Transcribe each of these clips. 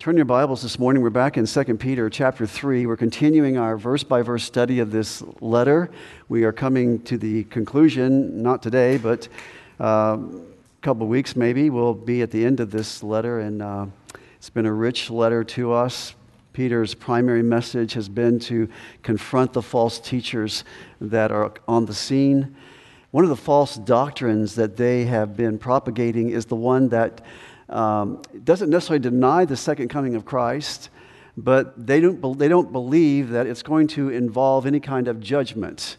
Turn your Bibles this morning. We're back in 2 Peter chapter 3. We're continuing our verse by verse study of this letter. We are coming to the conclusion, not today, but uh, a couple of weeks maybe. We'll be at the end of this letter, and uh, it's been a rich letter to us. Peter's primary message has been to confront the false teachers that are on the scene. One of the false doctrines that they have been propagating is the one that um, doesn't necessarily deny the second coming of Christ, but they don't, they don't believe that it's going to involve any kind of judgment.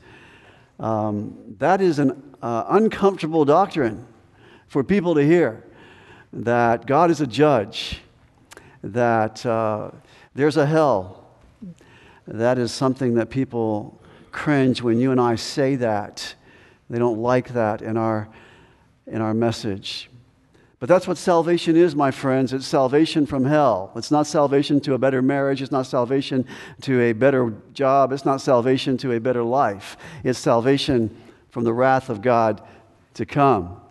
Um, that is an uh, uncomfortable doctrine for people to hear that God is a judge, that uh, there's a hell. That is something that people cringe when you and I say that. They don't like that in our, in our message. But that's what salvation is, my friends. It's salvation from hell. It's not salvation to a better marriage. It's not salvation to a better job. It's not salvation to a better life. It's salvation from the wrath of God to come.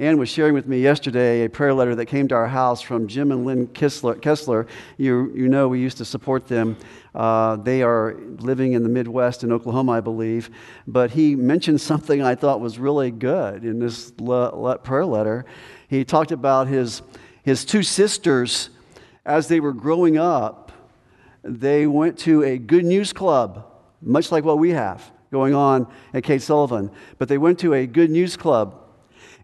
Ann was sharing with me yesterday a prayer letter that came to our house from Jim and Lynn Kessler. Kessler. You, you know we used to support them. Uh, they are living in the Midwest in Oklahoma, I believe. But he mentioned something I thought was really good in this le- le- prayer letter. He talked about his, his two sisters as they were growing up. They went to a good news club, much like what we have going on at Kate Sullivan. But they went to a good news club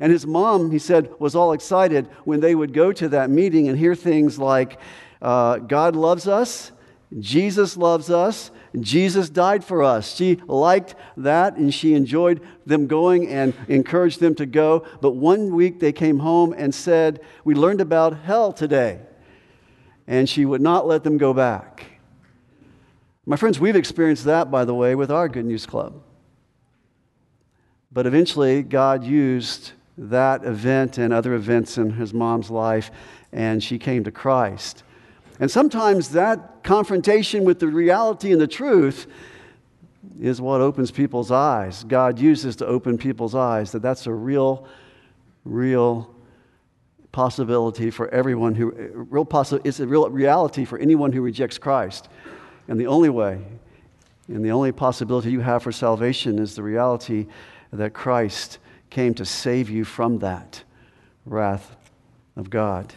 and his mom, he said, was all excited when they would go to that meeting and hear things like, uh, God loves us, Jesus loves us, Jesus died for us. She liked that and she enjoyed them going and encouraged them to go. But one week they came home and said, We learned about hell today. And she would not let them go back. My friends, we've experienced that, by the way, with our Good News Club. But eventually, God used that event and other events in his mom's life, and she came to Christ. And sometimes that confrontation with the reality and the truth is what opens people's eyes. God uses to open people's eyes that that's a real, real possibility for everyone who, real possi- it's a real reality for anyone who rejects Christ. And the only way, and the only possibility you have for salvation is the reality that Christ came to save you from that wrath of God.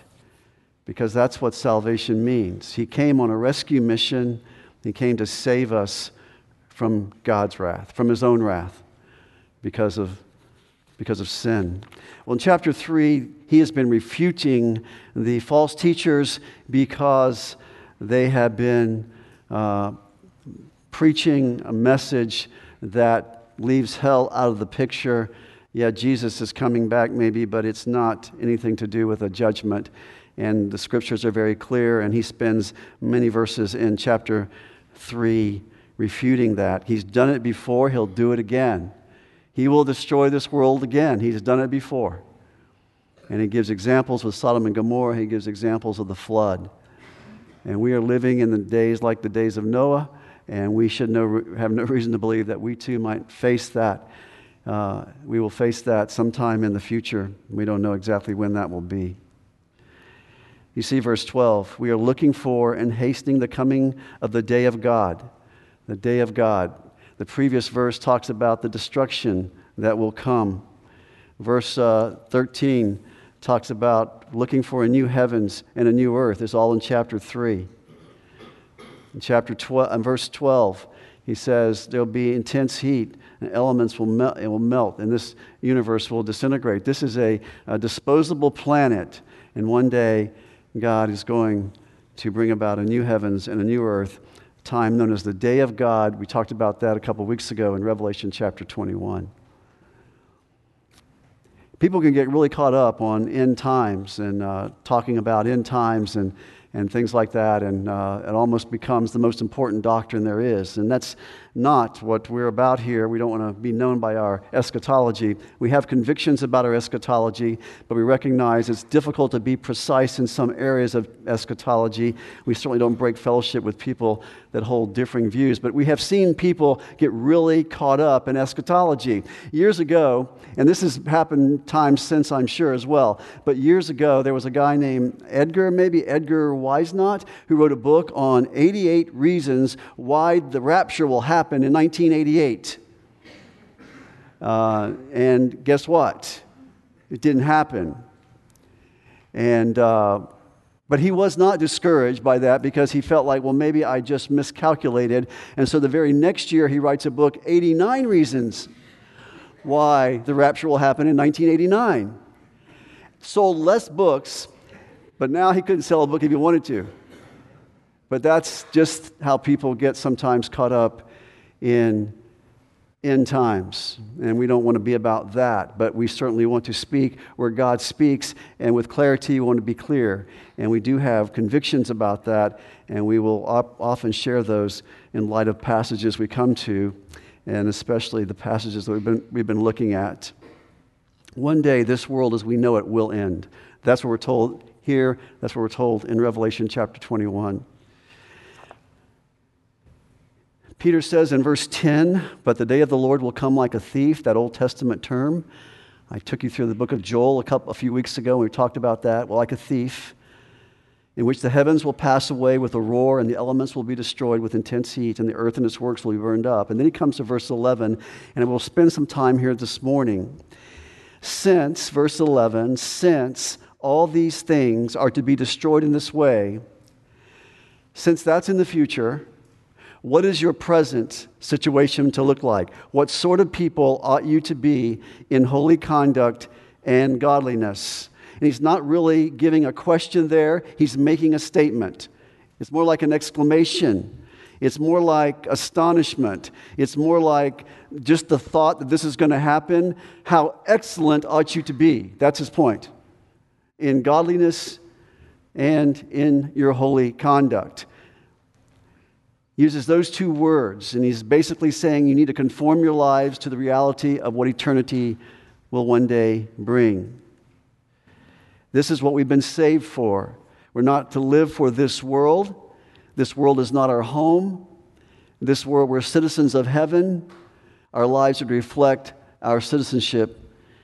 Because that's what salvation means. He came on a rescue mission, He came to save us from God's wrath, from His own wrath, because of, because of sin. Well, in chapter 3, He has been refuting the false teachers because they have been uh, preaching a message that leaves hell out of the picture yeah, Jesus is coming back maybe, but it's not anything to do with a judgment. And the scriptures are very clear, and he spends many verses in chapter 3 refuting that. He's done it before, he'll do it again. He will destroy this world again. He's done it before. And he gives examples with Sodom and Gomorrah, he gives examples of the flood. And we are living in the days like the days of Noah, and we should know, have no reason to believe that we too might face that uh, we will face that sometime in the future. We don't know exactly when that will be. You see, verse 12, we are looking for and hastening the coming of the day of God. The day of God. The previous verse talks about the destruction that will come. Verse uh, 13 talks about looking for a new heavens and a new earth. It's all in chapter 3. In chapter 12, in verse 12, he says there'll be intense heat elements will melt, it will melt and this universe will disintegrate. This is a, a disposable planet, and one day God is going to bring about a new heavens and a new earth, time known as the day of God. We talked about that a couple weeks ago in Revelation chapter 21. People can get really caught up on end times and uh, talking about end times and, and things like that, and uh, it almost becomes the most important doctrine there is. And that's not what we're about here. We don't want to be known by our eschatology. We have convictions about our eschatology, but we recognize it's difficult to be precise in some areas of eschatology. We certainly don't break fellowship with people that hold differing views, but we have seen people get really caught up in eschatology. Years ago, and this has happened times since, I'm sure, as well, but years ago, there was a guy named Edgar, maybe Edgar Whisenant, who wrote a book on 88 reasons why the rapture will happen happened in 1988. Uh, and guess what? It didn't happen. And, uh, but he was not discouraged by that because he felt like, well, maybe I just miscalculated. And so the very next year, he writes a book, 89 Reasons Why the Rapture Will Happen in 1989. Sold less books, but now he couldn't sell a book if he wanted to. But that's just how people get sometimes caught up in end times. And we don't want to be about that, but we certainly want to speak where God speaks, and with clarity, we want to be clear. And we do have convictions about that, and we will op- often share those in light of passages we come to, and especially the passages that we've been, we've been looking at. One day, this world as we know it will end. That's what we're told here, that's what we're told in Revelation chapter 21. Peter says in verse 10, But the day of the Lord will come like a thief, that Old Testament term. I took you through the book of Joel a, couple, a few weeks ago, and we talked about that. Well, like a thief, in which the heavens will pass away with a roar, and the elements will be destroyed with intense heat, and the earth and its works will be burned up. And then he comes to verse 11, and we'll spend some time here this morning. Since, verse 11, since all these things are to be destroyed in this way, since that's in the future, what is your present situation to look like? What sort of people ought you to be in holy conduct and godliness? And he's not really giving a question there, he's making a statement. It's more like an exclamation. It's more like astonishment. It's more like just the thought that this is going to happen. How excellent ought you to be? That's his point. In godliness and in your holy conduct uses those two words, and he's basically saying you need to conform your lives to the reality of what eternity will one day bring. This is what we've been saved for. We're not to live for this world. This world is not our home. This world, we're citizens of heaven. Our lives would reflect our citizenship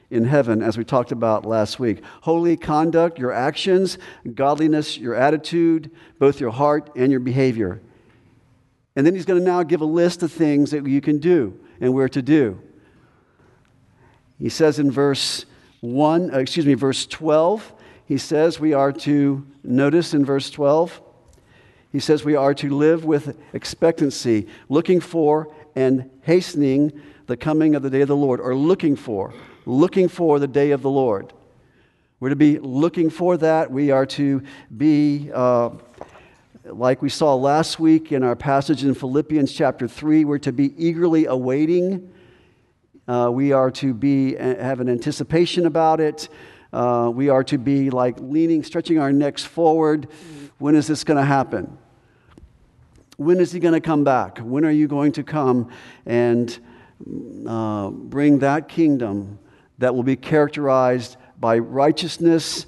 in heaven, as we talked about last week. Holy conduct, your actions, godliness, your attitude, both your heart and your behavior. And then he's going to now give a list of things that you can do and where to do. He says in verse 1, uh, excuse me, verse 12, he says we are to, notice in verse 12, he says we are to live with expectancy, looking for and hastening the coming of the day of the Lord, or looking for, looking for the day of the Lord. We're to be looking for that. We are to be. Uh, like we saw last week in our passage in Philippians chapter 3, we're to be eagerly awaiting. Uh, we are to be, uh, have an anticipation about it. Uh, we are to be like leaning, stretching our necks forward. When is this going to happen? When is he going to come back? When are you going to come and uh, bring that kingdom that will be characterized by righteousness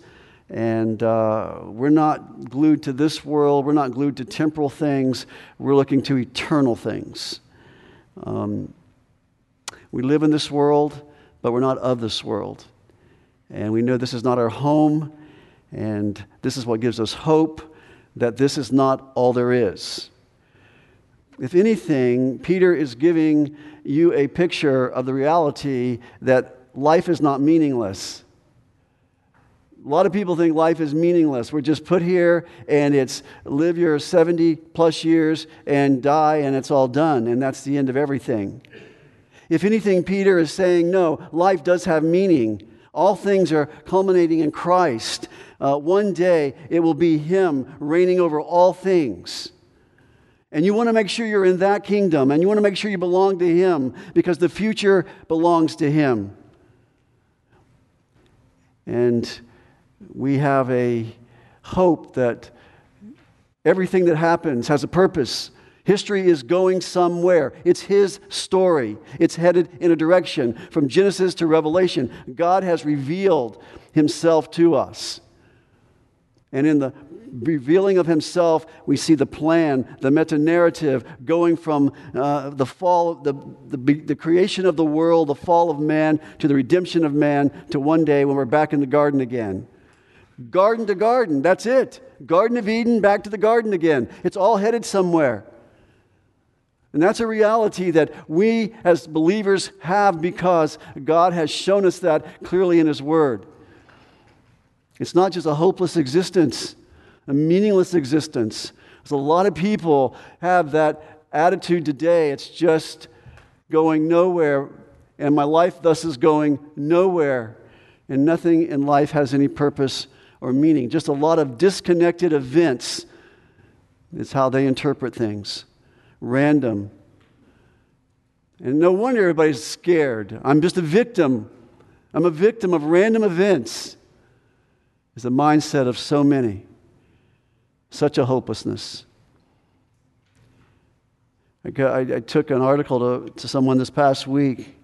and uh, we're not glued to this world, we're not glued to temporal things, we're looking to eternal things. Um, we live in this world, but we're not of this world. And we know this is not our home, and this is what gives us hope that this is not all there is. If anything, Peter is giving you a picture of the reality that life is not meaningless a lot of people think life is meaningless. We're just put here and it's live your 70 plus years and die and it's all done and that's the end of everything. If anything, Peter is saying, no, life does have meaning. All things are culminating in Christ. Uh, one day it will be Him reigning over all things. And you want to make sure you're in that kingdom and you want to make sure you belong to Him because the future belongs to Him. And we have a hope that Everything that happens has a purpose. History is going somewhere. It's His story. It's headed in a direction. From Genesis to Revelation, God has revealed Himself to us. And in the revealing of himself, we see the plan, the meta narrative going from uh, the fall, the, the, the creation of the world, the fall of man, to the redemption of man, to one day when we're back in the garden again. Garden to garden, that's it. Garden of Eden, back to the garden again. It's all headed somewhere. And that's a reality that we as believers have because God has shown us that clearly in His Word. It's not just a hopeless existence, a meaningless existence. There's a lot of people have that attitude today. It's just going nowhere, and my life thus is going nowhere, and nothing in life has any purpose or meaning. Just a lot of disconnected events is how they interpret things. Random. And no wonder everybody's scared. I'm just a victim. I'm a victim of random events is the mindset of so many. Such a hopelessness. I, I, I took an article to, to someone this past week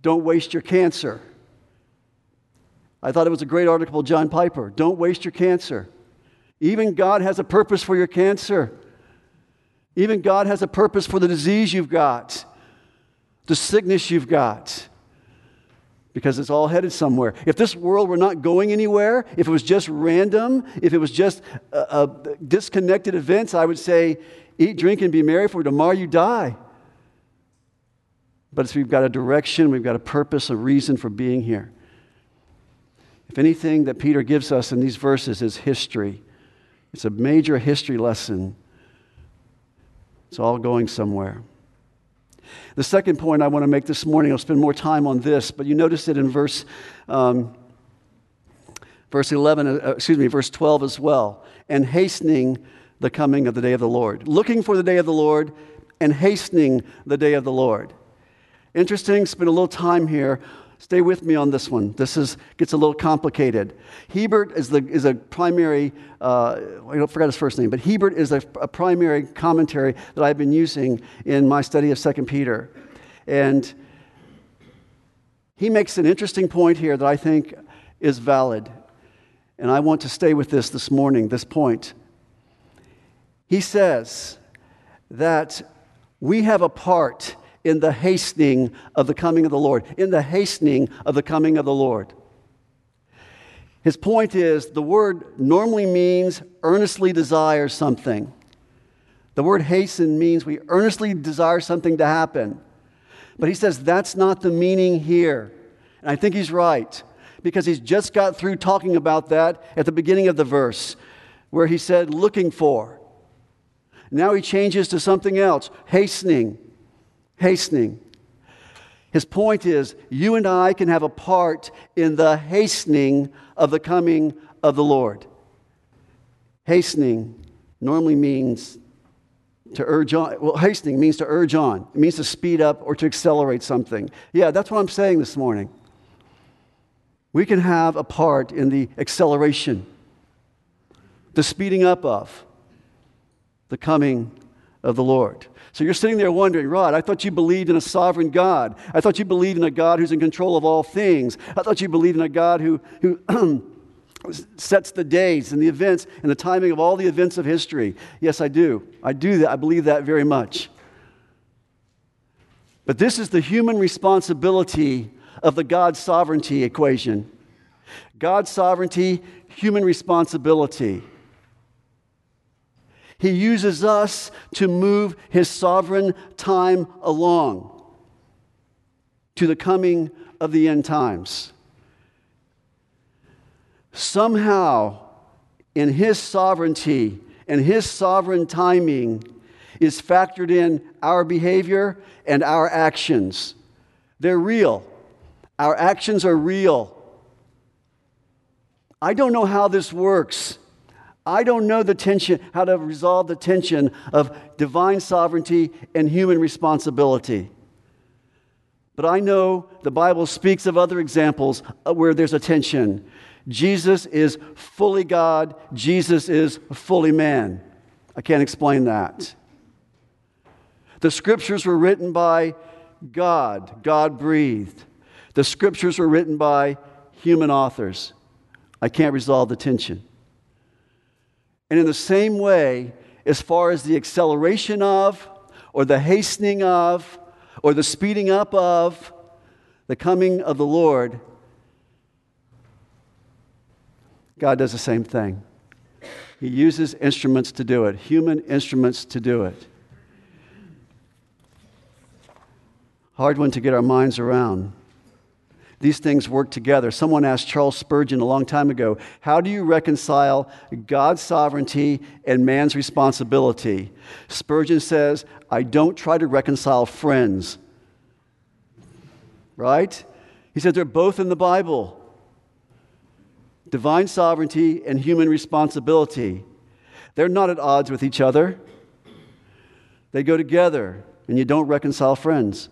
Don't waste your cancer. I thought it was a great article, by John Piper. Don't waste your cancer. Even God has a purpose for your cancer. Even God has a purpose for the disease you've got, the sickness you've got because it's all headed somewhere. If this world were not going anywhere, if it was just random, if it was just uh, disconnected events, I would say, eat, drink, and be merry, for tomorrow you die. But we've got a direction, we've got a purpose, a reason for being here. If anything that Peter gives us in these verses is history, it's a major history lesson. It's all going somewhere. The second point I want to make this morning, I'll spend more time on this, but you notice it in verse, um, verse 11, uh, excuse me, verse 12 as well. And hastening the coming of the day of the Lord. Looking for the day of the Lord and hastening the day of the Lord. Interesting, spend a little time here Stay with me on this one. This is, gets a little complicated. Hiebert is, the, is a primary, uh, I forgot his first name, but Hiebert is a, a primary commentary that I've been using in my study of 2 Peter. And he makes an interesting point here that I think is valid. And I want to stay with this this morning, this point. He says that we have a part in the hastening of the coming of the Lord, in the hastening of the coming of the Lord. His point is the word normally means earnestly desire something. The word hasten means we earnestly desire something to happen. But he says that's not the meaning here. And I think he's right because he's just got through talking about that at the beginning of the verse where he said looking for. Now he changes to something else, hastening hastening. His point is, you and I can have a part in the hastening of the coming of the Lord. Hastening normally means to urge on. Well, hastening means to urge on, it means to speed up or to accelerate something. Yeah, that's what I'm saying this morning. We can have a part in the acceleration, the speeding up of the coming of the Lord. So you're sitting there wondering, Rod, I thought you believed in a sovereign God. I thought you believed in a God who's in control of all things. I thought you believed in a God who, who sets the days and the events and the timing of all the events of history. Yes, I do. I do that. I believe that very much. But this is the human responsibility of the God sovereignty equation. God sovereignty, human responsibility. He uses us to move his sovereign time along to the coming of the end times. Somehow, in his sovereignty and his sovereign timing, is factored in our behavior and our actions. They're real. Our actions are real. I don't know how this works. I don't know the tension, how to resolve the tension of divine sovereignty and human responsibility. But I know the Bible speaks of other examples where there's a tension. Jesus is fully God, Jesus is fully man. I can't explain that. The scriptures were written by God, God breathed. The scriptures were written by human authors. I can't resolve the tension. And in the same way, as far as the acceleration of, or the hastening of, or the speeding up of the coming of the Lord, God does the same thing. He uses instruments to do it, human instruments to do it. Hard one to get our minds around. These things work together. Someone asked Charles Spurgeon a long time ago, How do you reconcile God's sovereignty and man's responsibility? Spurgeon says, I don't try to reconcile friends. Right? He said they're both in the Bible divine sovereignty and human responsibility. They're not at odds with each other, they go together, and you don't reconcile friends.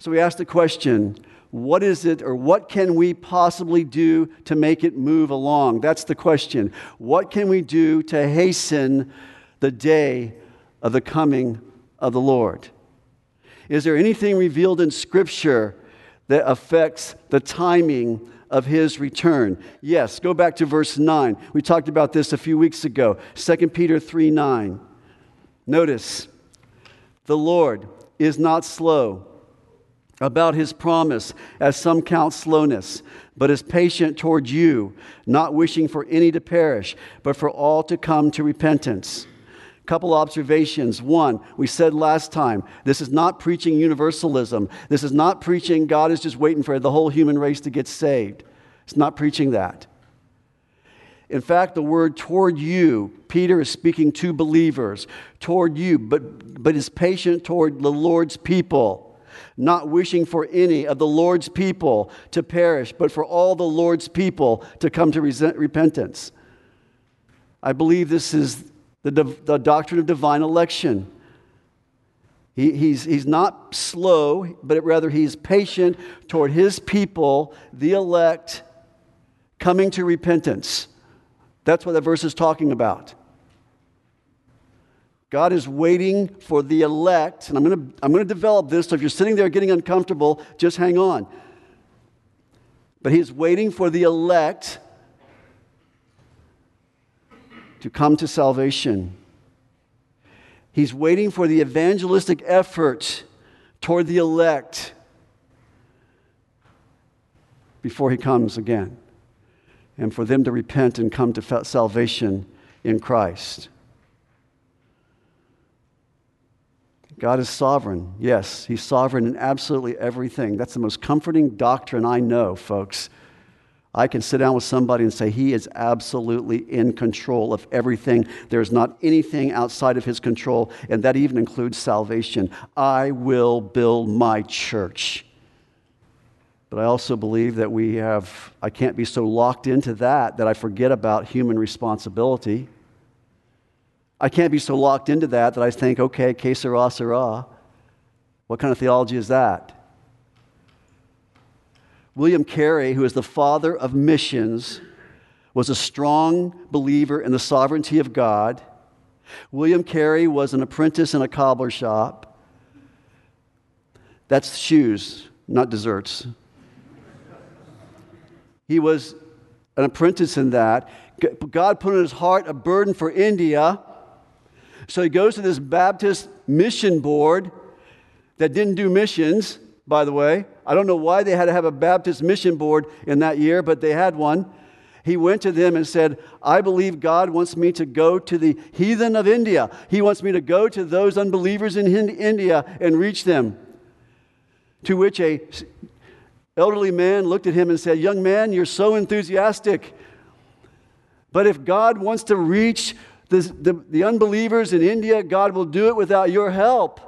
So we asked the question what is it or what can we possibly do to make it move along? That's the question. What can we do to hasten the day of the coming of the Lord? Is there anything revealed in Scripture that affects the timing of his return? Yes, go back to verse 9. We talked about this a few weeks ago. 2 Peter 3 9. Notice, the Lord is not slow about his promise, as some count slowness, but is patient toward you, not wishing for any to perish, but for all to come to repentance. Couple observations. One, we said last time, this is not preaching universalism. This is not preaching God is just waiting for the whole human race to get saved. It's not preaching that. In fact, the word toward you, Peter is speaking to believers, toward you, but, but is patient toward the Lord's people not wishing for any of the Lord's people to perish, but for all the Lord's people to come to repentance. I believe this is the, the doctrine of divine election. He, he's, he's not slow, but rather he's patient toward his people, the elect, coming to repentance. That's what that verse is talking about. God is waiting for the elect, and I'm going to I'm going to develop this, so if you're sitting there getting uncomfortable, just hang on. But He's waiting for the elect to come to salvation. He's waiting for the evangelistic effort toward the elect before He comes again, and for them to repent and come to salvation in Christ. God is sovereign. Yes, He's sovereign in absolutely everything. That's the most comforting doctrine I know, folks. I can sit down with somebody and say, He is absolutely in control of everything. There's not anything outside of His control, and that even includes salvation. I will build my church. But I also believe that we have, I can't be so locked into that that I forget about human responsibility. I can't be so locked into that that I think, okay, que sera, sera. What kind of theology is that? William Carey, who is the father of missions, was a strong believer in the sovereignty of God. William Carey was an apprentice in a cobbler shop. That's shoes, not desserts. He was an apprentice in that. God put in his heart a burden for India. So he goes to this Baptist mission board that didn't do missions, by the way. I don't know why they had to have a Baptist mission board in that year, but they had one. He went to them and said, I believe God wants me to go to the heathen of India. He wants me to go to those unbelievers in India and reach them. To which a elderly man looked at him and said, Young man, you're so enthusiastic. But if God wants to reach the, the, the unbelievers in India, God will do it without your help.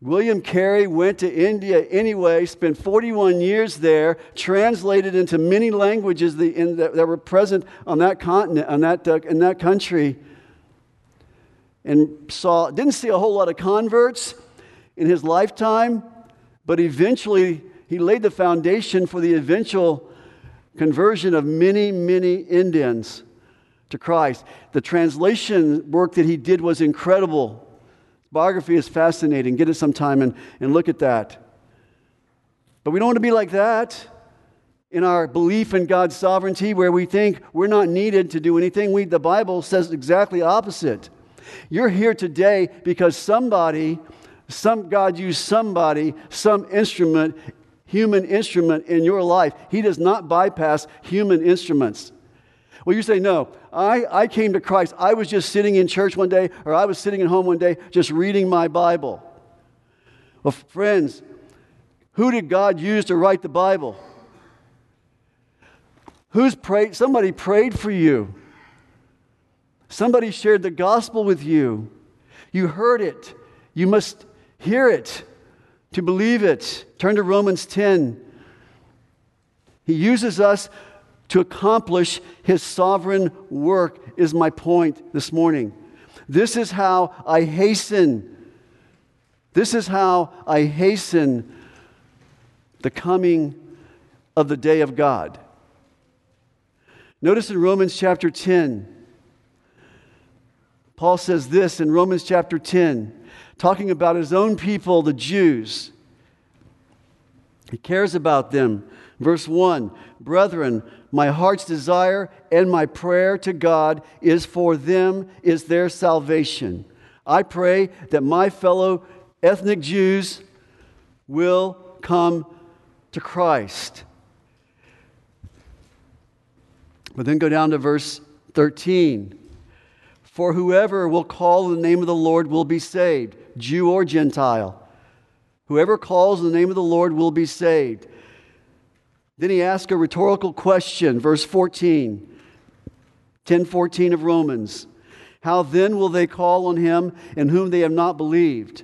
William Carey went to India anyway, spent 41 years there, translated into many languages that, were present on that continent, on that, uh, in that country, and saw, didn't see a whole lot of converts in his lifetime, but eventually he laid the foundation for the eventual conversion of many, many Indians to Christ. The translation work that he did was incredible. Biography is fascinating. Get it sometime and, and look at that. But we don't want to be like that in our belief in God's sovereignty, where we think we're not needed to do anything. We, the Bible says exactly opposite. You're here today because somebody, some God used somebody, some instrument, human instrument in your life. He does not bypass human instruments. Well, you say, no, I, I came to Christ. I was just sitting in church one day, or I was sitting at home one day just reading my Bible. Well, friends, who did God use to write the Bible? Who's prayed? Somebody prayed for you. Somebody shared the gospel with you. You heard it. You must hear it to believe it. Turn to Romans 10. He uses us to accomplish his sovereign work, is my point this morning. This is how I hasten. This is how I hasten the coming of the day of God. Notice in Romans chapter 10, Paul says this in Romans chapter 10, talking about his own people, the Jews. He cares about them. Verse 1 Brethren, my heart's desire and my prayer to God is for them, is their salvation. I pray that my fellow ethnic Jews will come to Christ. But then go down to verse 13. For whoever will call the name of the Lord will be saved, Jew or Gentile. Whoever calls the name of the Lord will be saved. Then he asks a rhetorical question, verse 14, 1014 of Romans. How then will they call on him in whom they have not believed?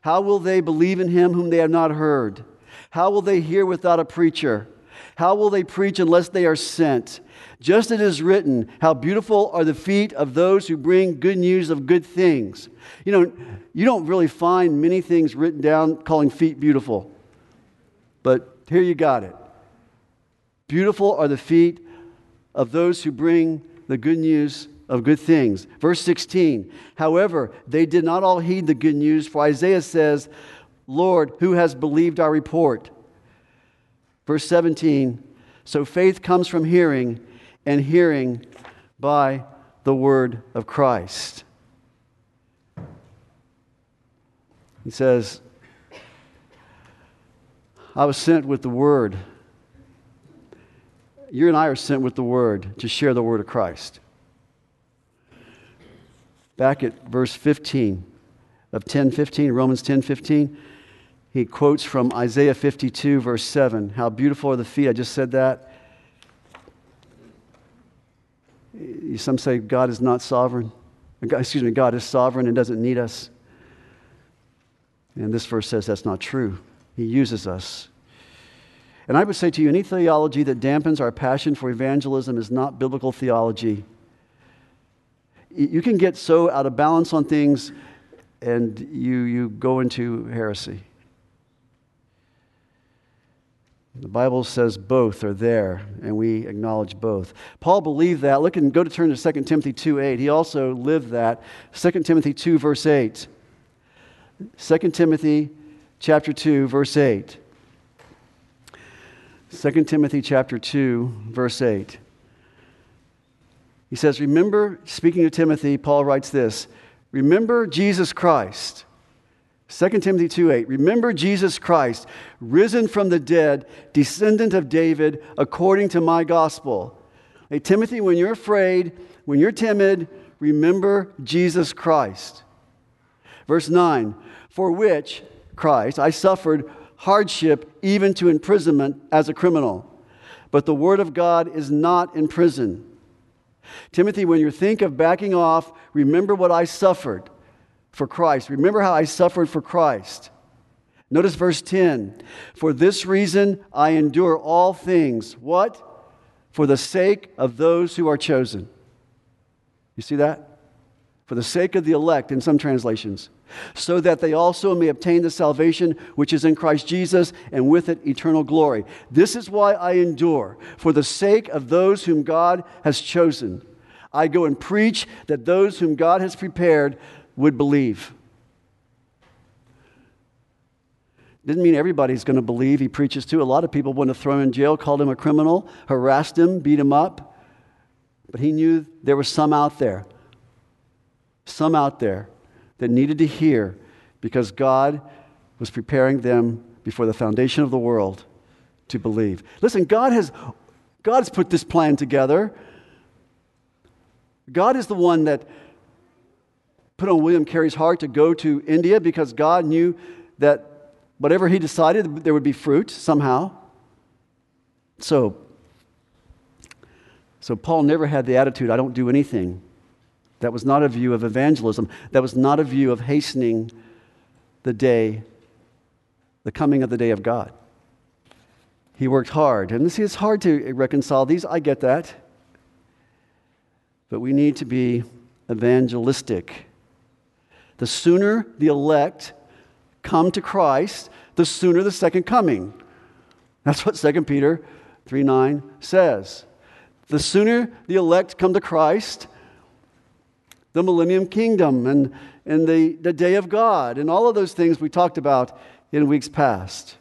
How will they believe in him whom they have not heard? How will they hear without a preacher? How will they preach unless they are sent? Just as it is written, How beautiful are the feet of those who bring good news of good things. You know, you don't really find many things written down calling feet beautiful, but here you got it. Beautiful are the feet of those who bring the good news of good things. Verse 16, however, they did not all heed the good news, for Isaiah says, Lord, who has believed our report? Verse 17, so faith comes from hearing, and hearing by the word of Christ. He says, I was sent with the word you and I are sent with the word to share the word of Christ. Back at verse 15 of 10:15, Romans 10:15, he quotes from Isaiah 52 verse 7. How beautiful are the feet. I just said that. Some say God is not sovereign. Excuse me, God is sovereign and doesn't need us. And this verse says that's not true. He uses us and I would say to you, any theology that dampens our passion for evangelism is not biblical theology. You can get so out of balance on things and you, you go into heresy. The Bible says both are there, and we acknowledge both. Paul believed that. Look and go to turn to 2 Timothy 2 8. He also lived that. 2 Timothy 2, verse 8. 2 Timothy chapter 2, verse 8. 2 Timothy chapter 2, verse 8. He says, Remember, speaking to Timothy, Paul writes this Remember Jesus Christ. 2 Timothy 2 8. Remember Jesus Christ, risen from the dead, descendant of David, according to my gospel. Hey, Timothy, when you're afraid, when you're timid, remember Jesus Christ. Verse 9. For which, Christ, I suffered hardship, even to imprisonment as a criminal. But the Word of God is not in prison. Timothy, when you think of backing off, remember what I suffered for Christ. Remember how I suffered for Christ. Notice verse 10 For this reason I endure all things. What? For the sake of those who are chosen. You see that? For the sake of the elect in some translations so that they also may obtain the salvation which is in Christ Jesus and with it eternal glory. This is why I endure, for the sake of those whom God has chosen. I go and preach that those whom God has prepared would believe. Didn't mean everybody's going to believe he preaches to. A lot of people want to throw him in jail, called him a criminal, harassed him, beat him up. But he knew there were some out there, some out there that needed to hear because God was preparing them before the foundation of the world to believe. Listen, God has, God has put this plan together. God is the one that put on William Carey's heart to go to India because God knew that Whatever he decided, there would be fruit somehow. So, so Paul never had the attitude, I don't do anything. That was not a view of evangelism. That was not a view of hastening the day, the coming of the day of God. He worked hard. And see, it's hard to reconcile these. I get that. But we need to be evangelistic. The sooner the elect come to Christ, the sooner the second coming. That's what 2 Peter 3 9 says. The sooner the elect come to Christ, the millennium kingdom and, and the, the day of God, and all of those things we talked about in weeks past.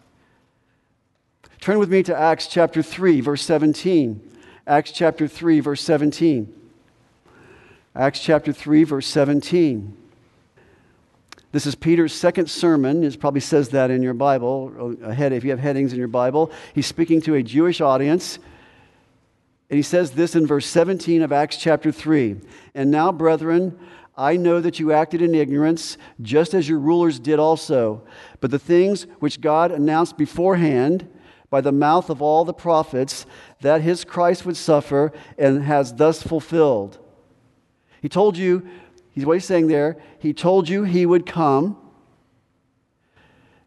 Turn with me to Acts chapter 3, verse 17. Acts chapter 3, verse 17. Acts chapter 3, verse 17. This is Peter's second sermon. It probably says that in your Bible, uh, ahead if you have headings in your Bible. He's speaking to a Jewish audience. And he says this in verse 17 of Acts chapter 3. And now, brethren, I know that you acted in ignorance, just as your rulers did also. But the things which God announced beforehand by the mouth of all the prophets, that his Christ would suffer, and has thus fulfilled. He told you He's what he's saying there. He told you he would come.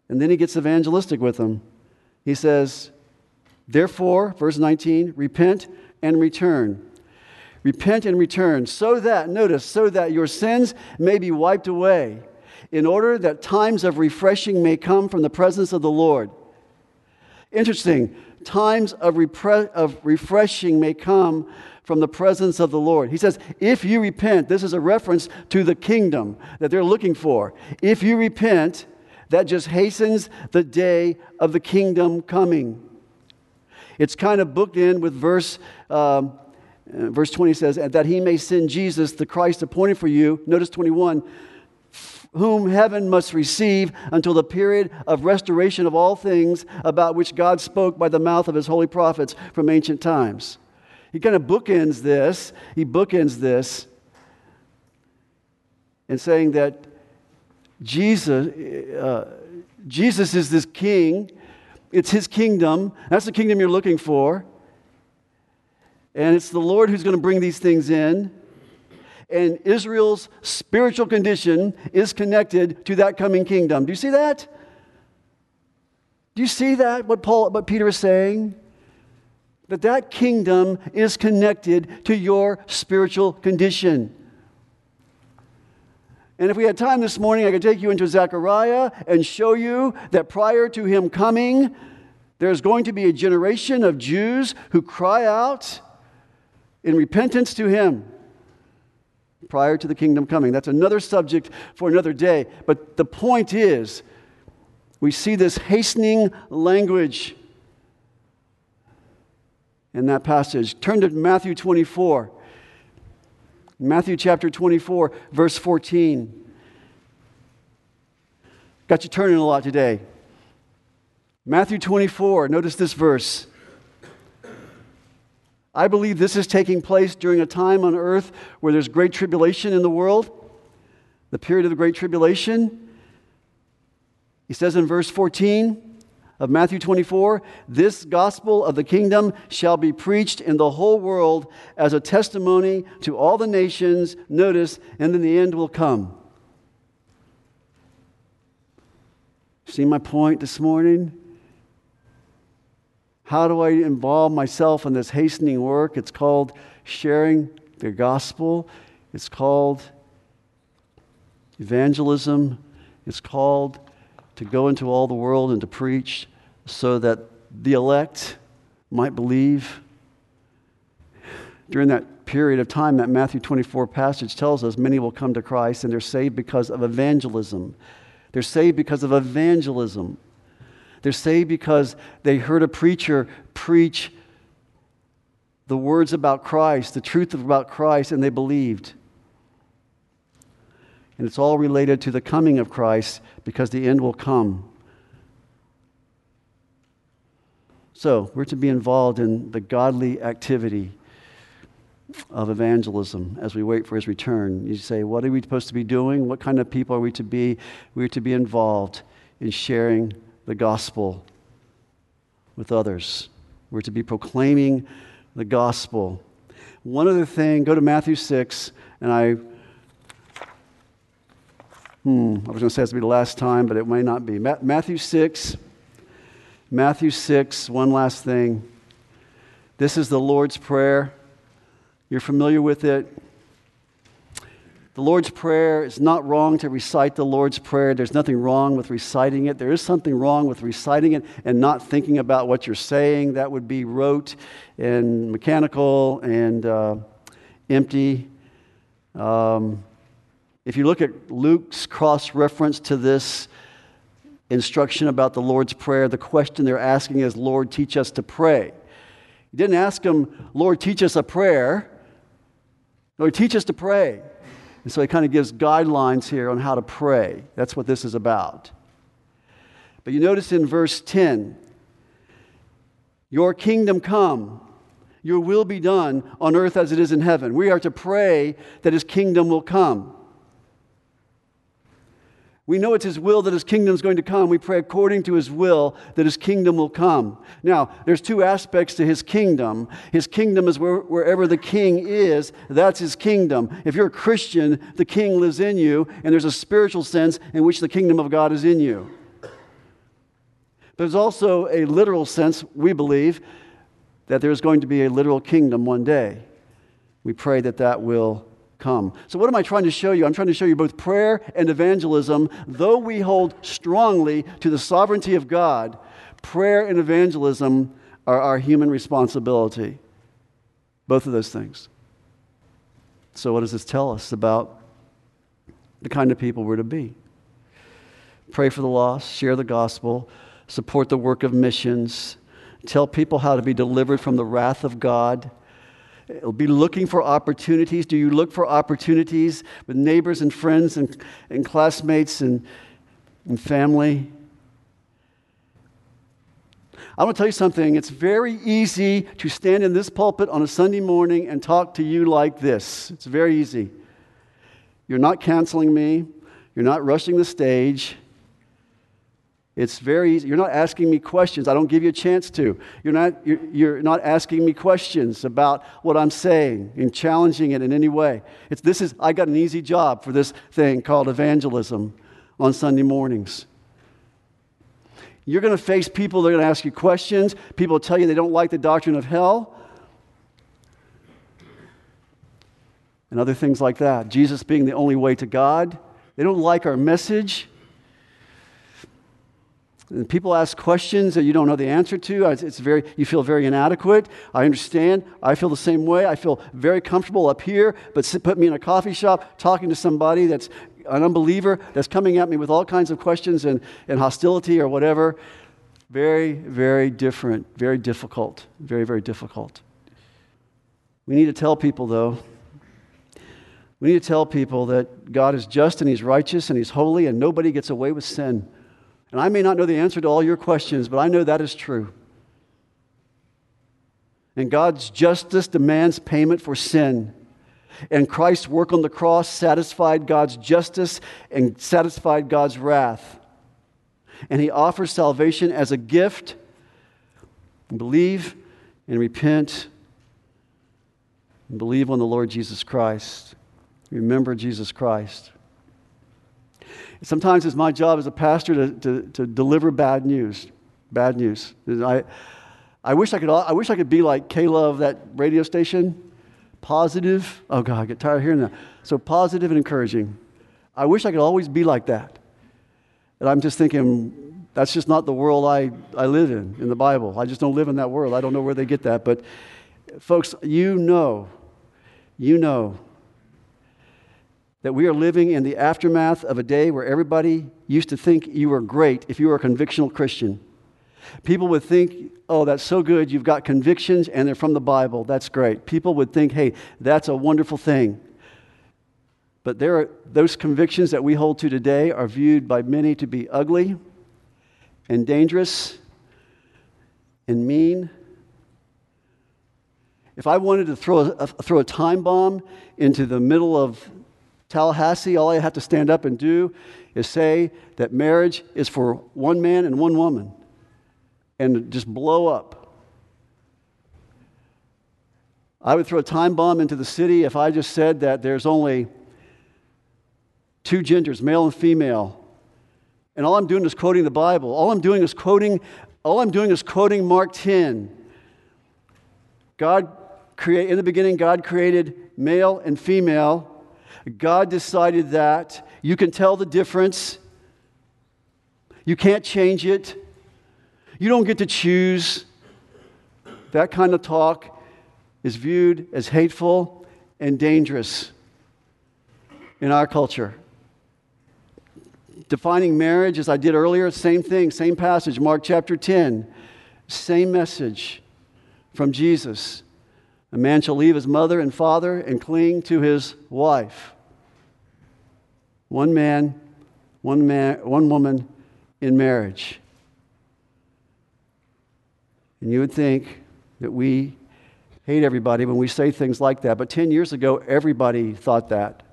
And then he gets evangelistic with them. He says, Therefore, verse 19, repent and return. Repent and return, so that, notice, so that your sins may be wiped away, in order that times of refreshing may come from the presence of the Lord. Interesting. Times of, repre- of refreshing may come from the presence of the Lord. He says, if you repent, this is a reference to the kingdom that they're looking for. If you repent, that just hastens the day of the kingdom coming. It's kind of booked in with verse, um, verse 20 says, that he may send Jesus, the Christ appointed for you. Notice 21 whom heaven must receive until the period of restoration of all things about which God spoke by the mouth of his holy prophets from ancient times. He kind of bookends this. He bookends this in saying that Jesus, uh, Jesus is this king. It's his kingdom. That's the kingdom you're looking for. And it's the Lord who's going to bring these things in. And Israel's spiritual condition is connected to that coming kingdom. Do you see that? Do you see that, what, Paul, what Peter is saying? that that kingdom is connected to your spiritual condition. And if we had time this morning, I could take you into Zechariah and show you that prior to him coming, there's going to be a generation of Jews who cry out in repentance to him prior to the kingdom coming. That's another subject for another day. But the point is, we see this hastening language in that passage. Turn to Matthew 24. Matthew chapter 24, verse 14. Got you turning a lot today. Matthew 24, notice this verse. I believe this is taking place during a time on earth where there's great tribulation in the world, the period of the great tribulation. He says in verse 14, of Matthew 24, this gospel of the kingdom shall be preached in the whole world as a testimony to all the nations. Notice, and then the end will come. See my point this morning? How do I involve myself in this hastening work? It's called sharing the gospel, it's called evangelism, it's called to go into all the world and to preach so that the elect might believe. During that period of time, that Matthew 24 passage tells us many will come to Christ and they're saved because of evangelism. They're saved because of evangelism. They're saved because they heard a preacher preach the words about Christ, the truth about Christ, and they believed. And it's all related to the coming of Christ because the end will come. So, we're to be involved in the godly activity of evangelism as we wait for his return. You say, What are we supposed to be doing? What kind of people are we to be? We're to be involved in sharing the gospel with others. We're to be proclaiming the gospel. One other thing, go to Matthew 6, and I. Hmm, I was going to say it's going to be the last time, but it may not be. Ma- Matthew 6. Matthew 6, one last thing. This is the Lord's Prayer. You're familiar with it. The Lord's Prayer, it's not wrong to recite the Lord's Prayer. There's nothing wrong with reciting it. There is something wrong with reciting it and not thinking about what you're saying. That would be rote and mechanical and uh, empty. Um, if you look at Luke's cross reference to this instruction about the Lord's Prayer, the question they're asking is, Lord, teach us to pray. He didn't ask him, Lord, teach us a prayer. Lord, teach us to pray. And so he kind of gives guidelines here on how to pray. That's what this is about. But you notice in verse 10 Your kingdom come, your will be done on earth as it is in heaven. We are to pray that his kingdom will come. We know it's His will that His kingdom is going to come. We pray according to His will that His kingdom will come. Now, there's two aspects to His kingdom. His kingdom is where, wherever the king is, that's His kingdom. If you're a Christian, the king lives in you, and there's a spiritual sense in which the kingdom of God is in you. There's also a literal sense, we believe, that there's going to be a literal kingdom one day. We pray that that will come. So, what am I trying to show you? I'm trying to show you both prayer and evangelism. Though we hold strongly to the sovereignty of God, prayer and evangelism are our human responsibility. Both of those things. So, what does this tell us about the kind of people we're to be? Pray for the lost, share the gospel, support the work of missions, tell people how to be delivered from the wrath of God It'll be looking for opportunities. Do you look for opportunities with neighbors and friends and, and classmates and, and family? I want to tell you something. It's very easy to stand in this pulpit on a Sunday morning and talk to you like this. It's very easy. You're not canceling me, you're not rushing the stage. It's very easy. You're not asking me questions. I don't give you a chance to. You're not, you're, you're, not asking me questions about what I'm saying and challenging it in any way. It's, this is, I got an easy job for this thing called evangelism on Sunday mornings. You're going to face people that are going to ask you questions. People will tell you they don't like the doctrine of hell. And other things like that. Jesus being the only way to God. They don't like our message. People ask questions that you don't know the answer to. It's very, you feel very inadequate. I understand. I feel the same way. I feel very comfortable up here, but put me in a coffee shop talking to somebody that's an unbeliever that's coming at me with all kinds of questions and, and hostility or whatever. Very, very different, very difficult, very, very difficult. We need to tell people, though, we need to tell people that God is just and He's righteous and He's holy and nobody gets away with sin. And I may not know the answer to all your questions, but I know that is true. And God's justice demands payment for sin. And Christ's work on the cross satisfied God's justice and satisfied God's wrath. And He offers salvation as a gift. Believe and repent and believe on the Lord Jesus Christ. Remember Jesus Christ. Sometimes it's my job as a pastor to, to, to deliver bad news. Bad news. I, I, wish I, could, I wish I could be like K-LOVE that radio station. Positive. Oh, God, I get tired of hearing that. So positive and encouraging. I wish I could always be like that. And I'm just thinking, that's just not the world I, I live in, in the Bible. I just don't live in that world. I don't know where they get that. But, folks, you know you know that we are living in the aftermath of a day where everybody used to think you were great if you were a convictional Christian. People would think, oh, that's so good, you've got convictions and they're from the Bible. That's great. People would think, hey, that's a wonderful thing. But there are, those convictions that we hold to today are viewed by many to be ugly and dangerous and mean. If I wanted to throw a, throw a time bomb into the middle of Tallahassee, all I have to stand up and do is say that marriage is for one man and one woman and just blow up. I would throw a time bomb into the city if I just said that there's only two genders, male and female. And all I'm doing is quoting the Bible. All I'm doing is quoting, all I'm doing is quoting Mark 10. God create in the beginning, God created male and female. God decided that. You can tell the difference. You can't change it. You don't get to choose. That kind of talk is viewed as hateful and dangerous in our culture. Defining marriage, as I did earlier, same thing, same passage, Mark chapter 10, same message from Jesus. A man shall leave his mother and father and cling to his wife. One man, one man, one woman in marriage. And you would think that we hate everybody when we say things like that. But 10 years ago, everybody thought that.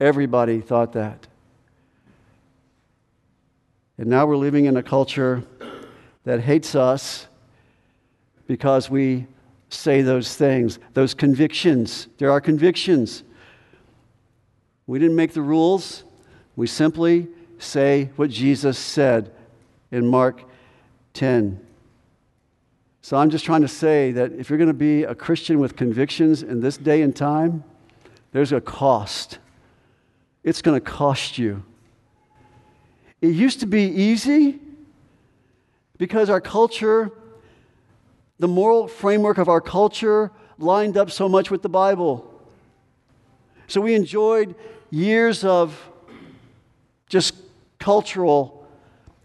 Everybody thought that. And now we're living in a culture that hates us because we say those things, those convictions. There are convictions. We didn't make the rules, we simply say what Jesus said in Mark 10. So I'm just trying to say that if you're going to be a Christian with convictions in this day and time, there's a cost. It's going to cost you. It used to be easy because our culture the moral framework of our culture lined up so much with the Bible. So we enjoyed years of just cultural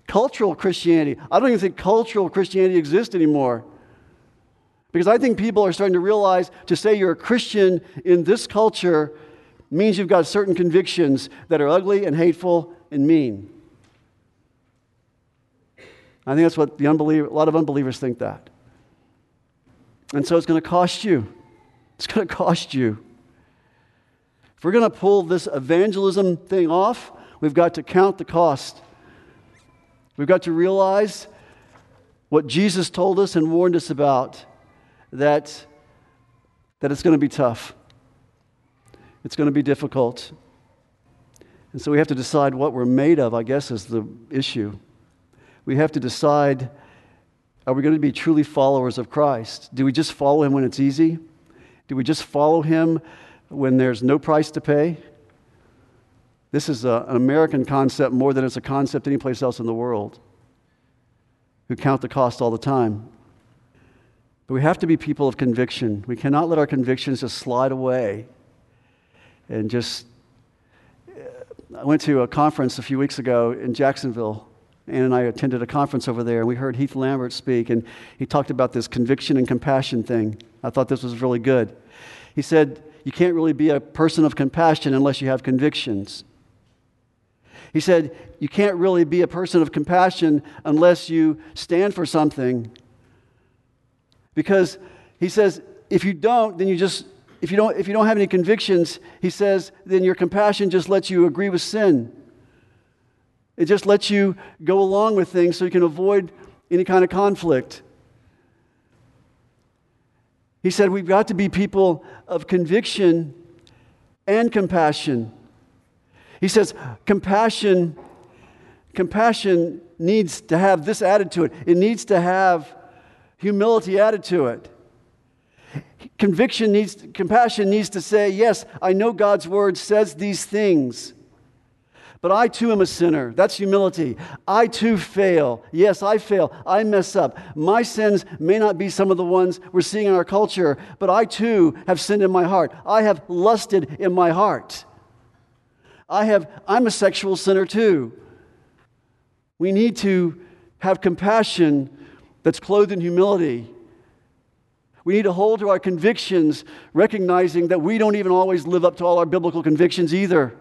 cultural Christianity. I don't even think cultural Christianity exists anymore. Because I think people are starting to realize to say you're a Christian in this culture means you've got certain convictions that are ugly and hateful and mean. I think that's what the unbeliever, a lot of unbelievers think that. And so it's going to cost you. It's going to cost you. If we're going to pull this evangelism thing off, we've got to count the cost. We've got to realize what Jesus told us and warned us about that, that it's going to be tough. It's going to be difficult. And so we have to decide what we're made of, I guess, is the issue. We have to decide are we going to be truly followers of Christ? Do we just follow him when it's easy? Do we just follow him when there's no price to pay? This is a, an American concept more than it's a concept anyplace else in the world who count the cost all the time. But we have to be people of conviction. We cannot let our convictions just slide away and just. I went to a conference a few weeks ago in Jacksonville Ann and I attended a conference over there, and we heard Heath Lambert speak, and he talked about this conviction and compassion thing. I thought this was really good. He said, You can't really be a person of compassion unless you have convictions. He said, You can't really be a person of compassion unless you stand for something. Because he says, if you don't, then you just, if you don't, if you don't have any convictions, he says, then your compassion just lets you agree with sin. It just lets you go along with things so you can avoid any kind of conflict. He said, We've got to be people of conviction and compassion. He says, Compassion, compassion needs to have this added to it, it needs to have humility added to it. Conviction needs, compassion needs to say, Yes, I know God's word says these things. But I too am a sinner. That's humility. I too fail. Yes, I fail. I mess up. My sins may not be some of the ones we're seeing in our culture, but I too have sinned in my heart. I have lusted in my heart. I have, I'm a sexual sinner too. We need to have compassion that's clothed in humility. We need to hold to our convictions, recognizing that we don't even always live up to all our biblical convictions either.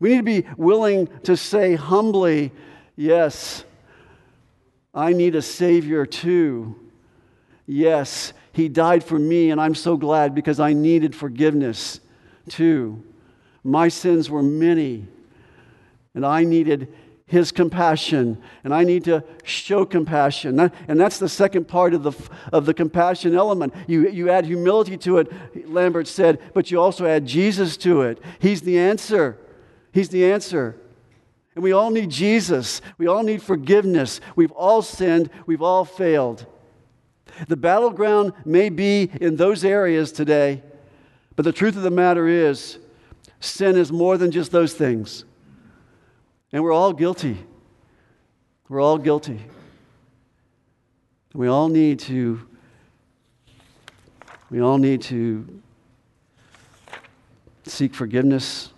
We need to be willing to say humbly, Yes, I need a Savior too. Yes, He died for me, and I'm so glad because I needed forgiveness too. My sins were many, and I needed his compassion, and I need to show compassion. And that's the second part of the, of the compassion element. You, you add humility to it, Lambert said, but you also add Jesus to it. He's the answer. He's the answer. And we all need Jesus. We all need forgiveness. We've all sinned. We've all failed. The battleground may be in those areas today, but the truth of the matter is sin is more than just those things. And we're all guilty. We're all guilty. We all need to we all need to seek forgiveness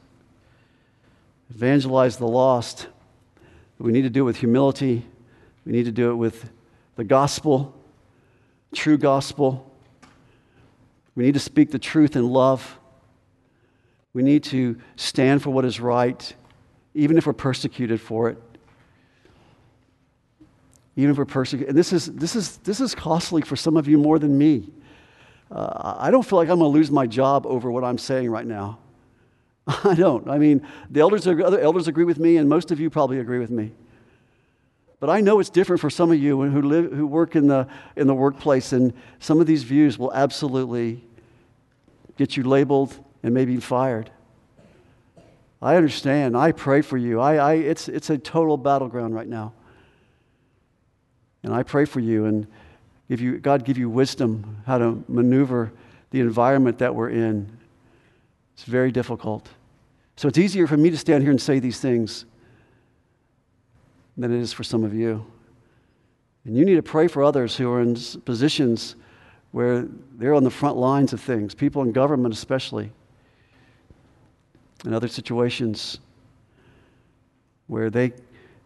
evangelize the lost. We need to do it with humility. We need to do it with the gospel, true gospel. We need to speak the truth in love. We need to stand for what is right, even if we're persecuted for it. Even if we're persecuted. And this is, this is, this is costly for some of you more than me. Uh, I don't feel like I'm going to lose my job over what I'm saying right now. I don't. I mean, the elders, other elders agree with me, and most of you probably agree with me. But I know it's different for some of you who, live, who work in the, in the workplace, and some of these views will absolutely get you labeled and maybe fired. I understand. I pray for you. I, I, it's, it's a total battleground right now. And I pray for you and give you, God give you wisdom how to maneuver the environment that we're in it's very difficult. So it's easier for me to stand here and say these things than it is for some of you. And you need to pray for others who are in positions where they're on the front lines of things, people in government especially, in other situations where they,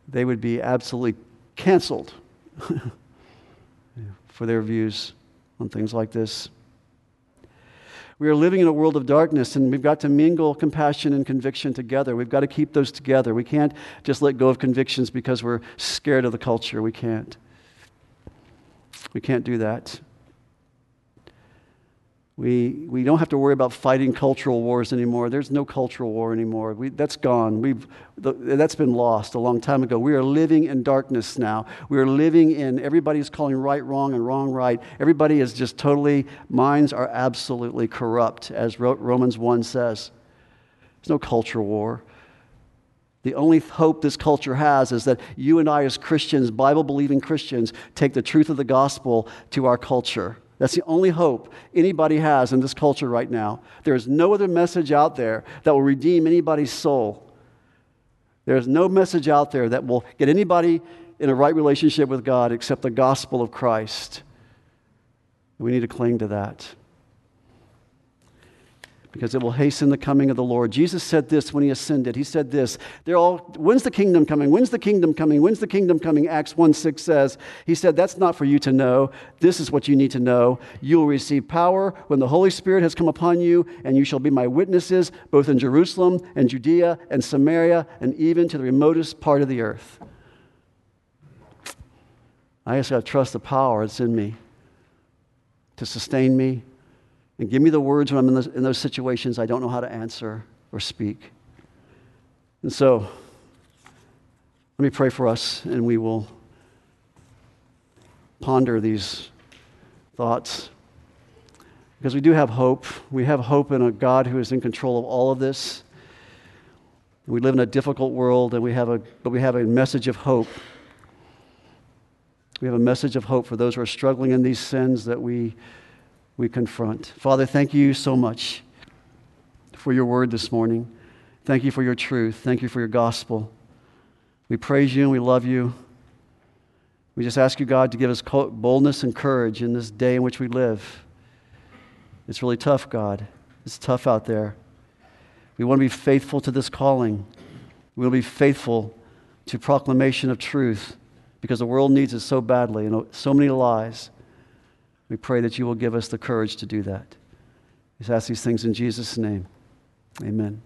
they would be absolutely canceled for their views on things like this. We are living in a world of darkness, and we've got to mingle compassion and conviction together. We've got to keep those together. We can't just let go of convictions because we're scared of the culture. We can't. We can't do that. We, we don't have to worry about fighting cultural wars anymore. There's no cultural war anymore. We, that's gone. We've, the, that's been lost a long time ago. We are living in darkness now. We are living in, everybody's calling right wrong and wrong right. Everybody is just totally, minds are absolutely corrupt, as Romans 1 says. There's no cultural war. The only hope this culture has is that you and I, as Christians, Bible believing Christians, take the truth of the gospel to our culture. That's the only hope anybody has in this culture right now. There is no other message out there that will redeem anybody's soul. There is no message out there that will get anybody in a right relationship with God except the gospel of Christ. We need to cling to that because it will hasten the coming of the Lord. Jesus said this when he ascended. He said this. They're all, when's the kingdom coming? When's the kingdom coming? When's the kingdom coming? Acts 1 6 says, He said, That's not for you to know. This is what you need to know. You will receive power when the Holy Spirit has come upon you, and you shall be my witnesses both in Jerusalem and Judea and Samaria and even to the remotest part of the earth. I just got to trust the power that's in me to sustain me, and give me the words when I'm in those, in those situations I don't know how to answer or speak. And so, let me pray for us, and we will ponder these thoughts. Because we do have hope. We have hope in a God who is in control of all of this. We live in a difficult world, and we have a, but we have a message of hope. We have a message of hope for those who are struggling in these sins that we we confront. Father, thank you so much for your word this morning. Thank you for your truth. Thank you for your gospel. We praise you and we love you. We just ask you, God, to give us boldness and courage in this day in which we live. It's really tough, God. It's tough out there. We want to be faithful to this calling. We want to be faithful to proclamation of truth because the world needs it so badly and so many lies. We pray that you will give us the courage to do that. We ask these things in Jesus' name. Amen.